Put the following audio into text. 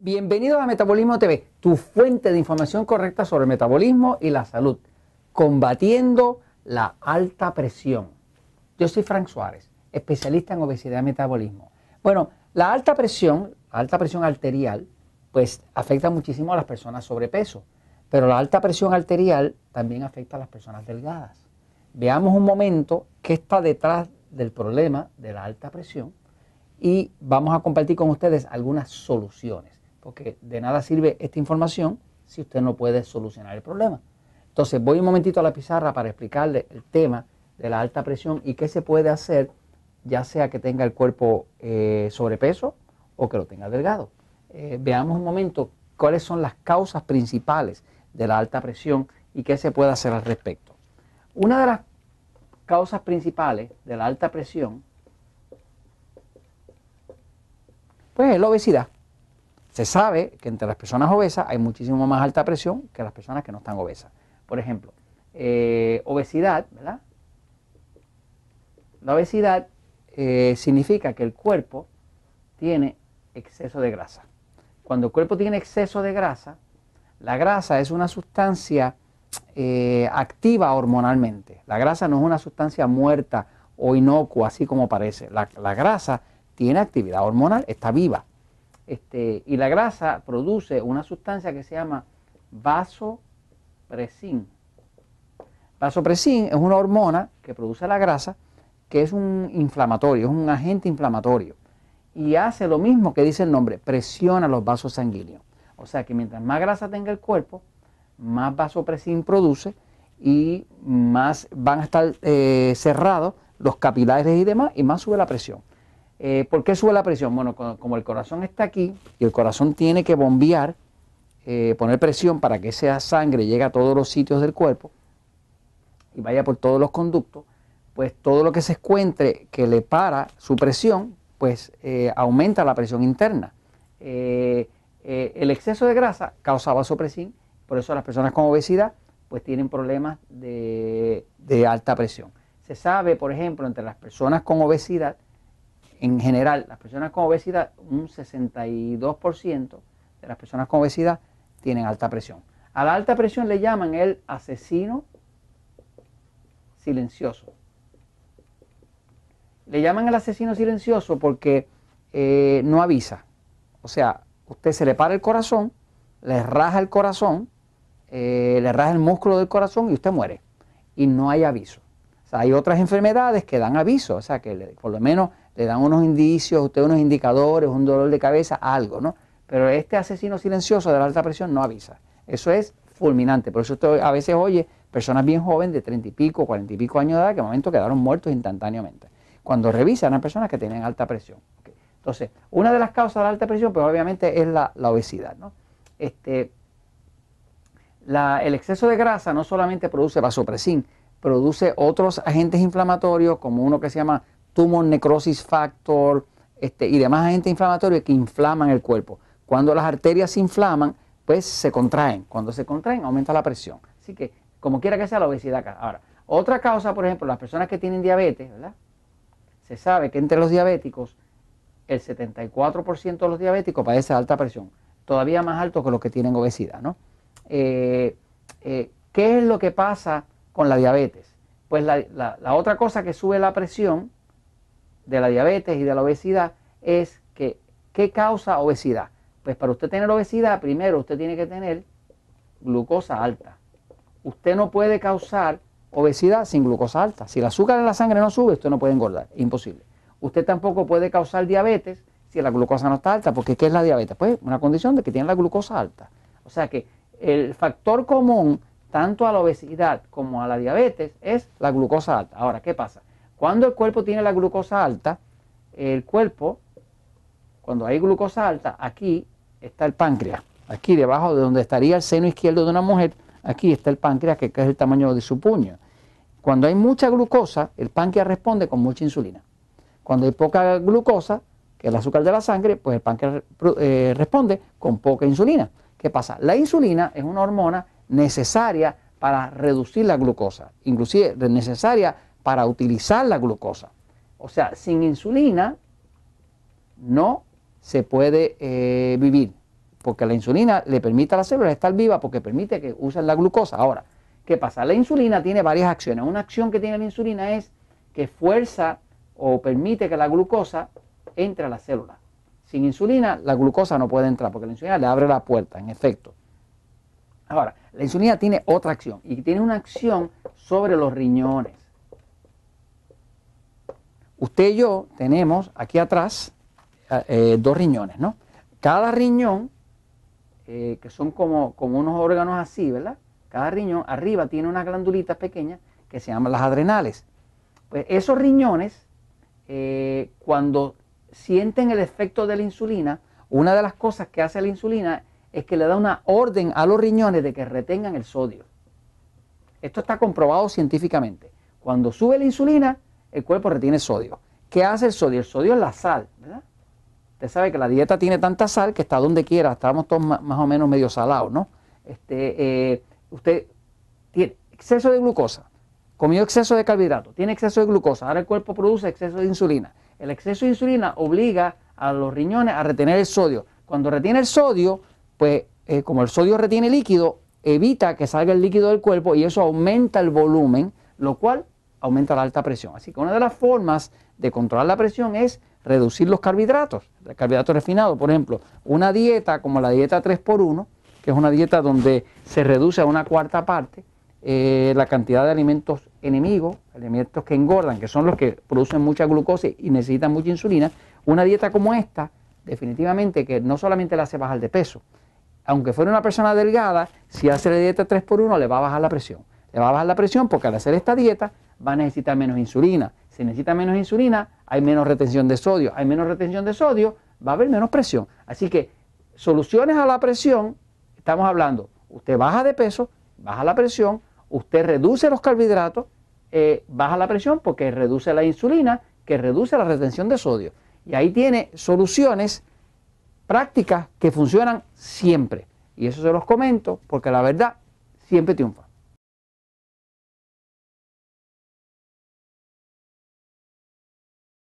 Bienvenidos a Metabolismo TV, tu fuente de información correcta sobre el metabolismo y la salud, combatiendo la alta presión. Yo soy Frank Suárez, especialista en obesidad y metabolismo. Bueno, la alta presión, alta presión arterial, pues afecta muchísimo a las personas sobrepeso, pero la alta presión arterial también afecta a las personas delgadas. Veamos un momento qué está detrás del problema de la alta presión y vamos a compartir con ustedes algunas soluciones porque de nada sirve esta información si usted no puede solucionar el problema. Entonces voy un momentito a la pizarra para explicarle el tema de la alta presión y qué se puede hacer, ya sea que tenga el cuerpo eh, sobrepeso o que lo tenga delgado. Eh, veamos un momento cuáles son las causas principales de la alta presión y qué se puede hacer al respecto. Una de las causas principales de la alta presión, pues es la obesidad. Se sabe que entre las personas obesas hay muchísimo más alta presión que las personas que no están obesas. Por ejemplo, eh, obesidad, ¿verdad? La obesidad eh, significa que el cuerpo tiene exceso de grasa. Cuando el cuerpo tiene exceso de grasa, la grasa es una sustancia eh, activa hormonalmente. La grasa no es una sustancia muerta o inocua, así como parece. La, la grasa tiene actividad hormonal, está viva. Este, y la grasa produce una sustancia que se llama vasopresin. Vasopresin es una hormona que produce la grasa, que es un inflamatorio, es un agente inflamatorio. Y hace lo mismo que dice el nombre, presiona los vasos sanguíneos. O sea que mientras más grasa tenga el cuerpo, más vasopresin produce y más van a estar eh, cerrados los capilares y demás y más sube la presión. Eh, ¿Por qué sube la presión? Bueno, como el corazón está aquí y el corazón tiene que bombear, eh, poner presión para que esa sangre llegue a todos los sitios del cuerpo y vaya por todos los conductos, pues todo lo que se encuentre que le para su presión, pues eh, aumenta la presión interna. el exceso de grasa causa vasopresín, por eso las personas con obesidad pues tienen problemas de alta presión. Se sabe, por ejemplo, entre las personas con obesidad, en general, las personas con obesidad, un 62% de las personas con obesidad tienen alta presión. A la alta presión le llaman el asesino silencioso. Le llaman el asesino silencioso porque eh, no avisa. O sea, usted se le para el corazón, le raja el corazón, eh, le raja el músculo del corazón y usted muere. Y no hay aviso. O sea, hay otras enfermedades que dan aviso, o sea, que por lo menos le dan unos indicios, usted unos indicadores, un dolor de cabeza, algo, ¿no? Pero este asesino silencioso de la alta presión no avisa. Eso es fulminante. Por eso usted a veces oye personas bien jóvenes de 30 y pico, 40 y pico años de edad que en momento quedaron muertos instantáneamente. Cuando revisan a personas que tienen alta presión. Entonces, una de las causas de la alta presión, pues obviamente es la, obesidad, ¿no? Este, el exceso de grasa no solamente produce vasopresín, produce otros agentes inflamatorios como uno que se llama tumor necrosis factor este, y demás agentes inflamatorios que inflaman el cuerpo. Cuando las arterias se inflaman, pues se contraen. Cuando se contraen, aumenta la presión. Así que, como quiera que sea, la obesidad. Ahora, otra causa, por ejemplo, las personas que tienen diabetes, ¿verdad? Se sabe que entre los diabéticos, el 74% de los diabéticos padecen alta presión, todavía más alto que los que tienen obesidad, ¿no? Eh, eh, ¿Qué es lo que pasa con la diabetes? Pues la otra cosa que sube la presión de la diabetes y de la obesidad es que, ¿qué causa obesidad? Pues para usted tener obesidad, primero usted tiene que tener glucosa alta. Usted no puede causar obesidad sin glucosa alta. Si el azúcar en la sangre no sube, usted no puede engordar. Imposible. Usted tampoco puede causar diabetes si la glucosa no está alta, porque ¿qué es la diabetes? Pues una condición de que tiene la glucosa alta. O sea que el factor común tanto a la obesidad como a la diabetes es la glucosa alta. Ahora, ¿qué pasa? Cuando el cuerpo tiene la glucosa alta, el cuerpo, cuando hay glucosa alta, aquí está el páncreas. Aquí debajo de donde estaría el seno izquierdo de una mujer, aquí está el páncreas que es el tamaño de su puño. Cuando hay mucha glucosa, el páncreas responde con mucha insulina. Cuando hay poca glucosa, que es el azúcar de la sangre, pues el páncreas eh, responde con poca insulina. ¿Qué pasa? La insulina es una hormona necesaria para reducir la glucosa, inclusive necesaria para utilizar la glucosa. O sea, sin insulina no se puede eh, vivir. porque la insulina le permite a la célula estar viva porque permite que usen la glucosa. Ahora, ¿qué pasa? La insulina tiene varias acciones. Una acción que tiene la insulina es que fuerza o permite que la glucosa entre a la célula. Sin insulina, la glucosa no puede entrar porque la insulina le abre la puerta, en efecto. Ahora, la insulina tiene otra acción y tiene una acción sobre los riñones. Usted y yo tenemos aquí atrás eh, dos riñones, ¿no? Cada riñón, eh, que son como, unos órganos así, ¿verdad? Cada riñón arriba tiene unas glandulitas pequeñas que se llaman las adrenales. Pues esos riñones, eh, cuando sienten el efecto de la insulina, una de las cosas que hace la insulina es que le da una orden a los riñones de que retengan el sodio. Esto está comprobado científicamente. Cuando sube la insulina, el cuerpo retiene sodio. ¿Qué hace el sodio? El sodio es la sal, ¿verdad? Usted sabe que la dieta tiene tanta sal que está donde quiera, estamos todos más o menos medio salados, ¿no? Este, eh, usted tiene exceso de glucosa, comió exceso de carbohidratos, tiene exceso de glucosa, ahora el cuerpo produce exceso de insulina. El exceso de insulina obliga a los riñones a retener el sodio. Cuando retiene el sodio, pues eh, como el sodio retiene líquido, evita que salga el líquido del cuerpo y eso aumenta el volumen, lo cual aumenta la alta presión. Así que una de las formas de controlar la presión es reducir los carbohidratos, el carbohidrato refinado. Por ejemplo, una dieta como la dieta 3x1, que es una dieta donde se reduce a una cuarta parte eh, la cantidad de alimentos enemigos, alimentos que engordan, que son los que producen mucha glucosa y necesitan mucha insulina, una dieta como esta, definitivamente que no solamente la hace bajar de peso, aunque fuera una persona delgada, si hace la dieta 3x1 le va a bajar la presión. Le va a bajar la presión porque al hacer esta dieta va a necesitar menos insulina. Si necesita menos insulina, hay menos retención de sodio. Hay menos retención de sodio, va a haber menos presión. Así que soluciones a la presión, estamos hablando, usted baja de peso, baja la presión, usted reduce los carbohidratos, eh, baja la presión porque reduce la insulina, que reduce la retención de sodio. Y ahí tiene soluciones prácticas que funcionan siempre. Y eso se los comento porque la verdad siempre triunfa.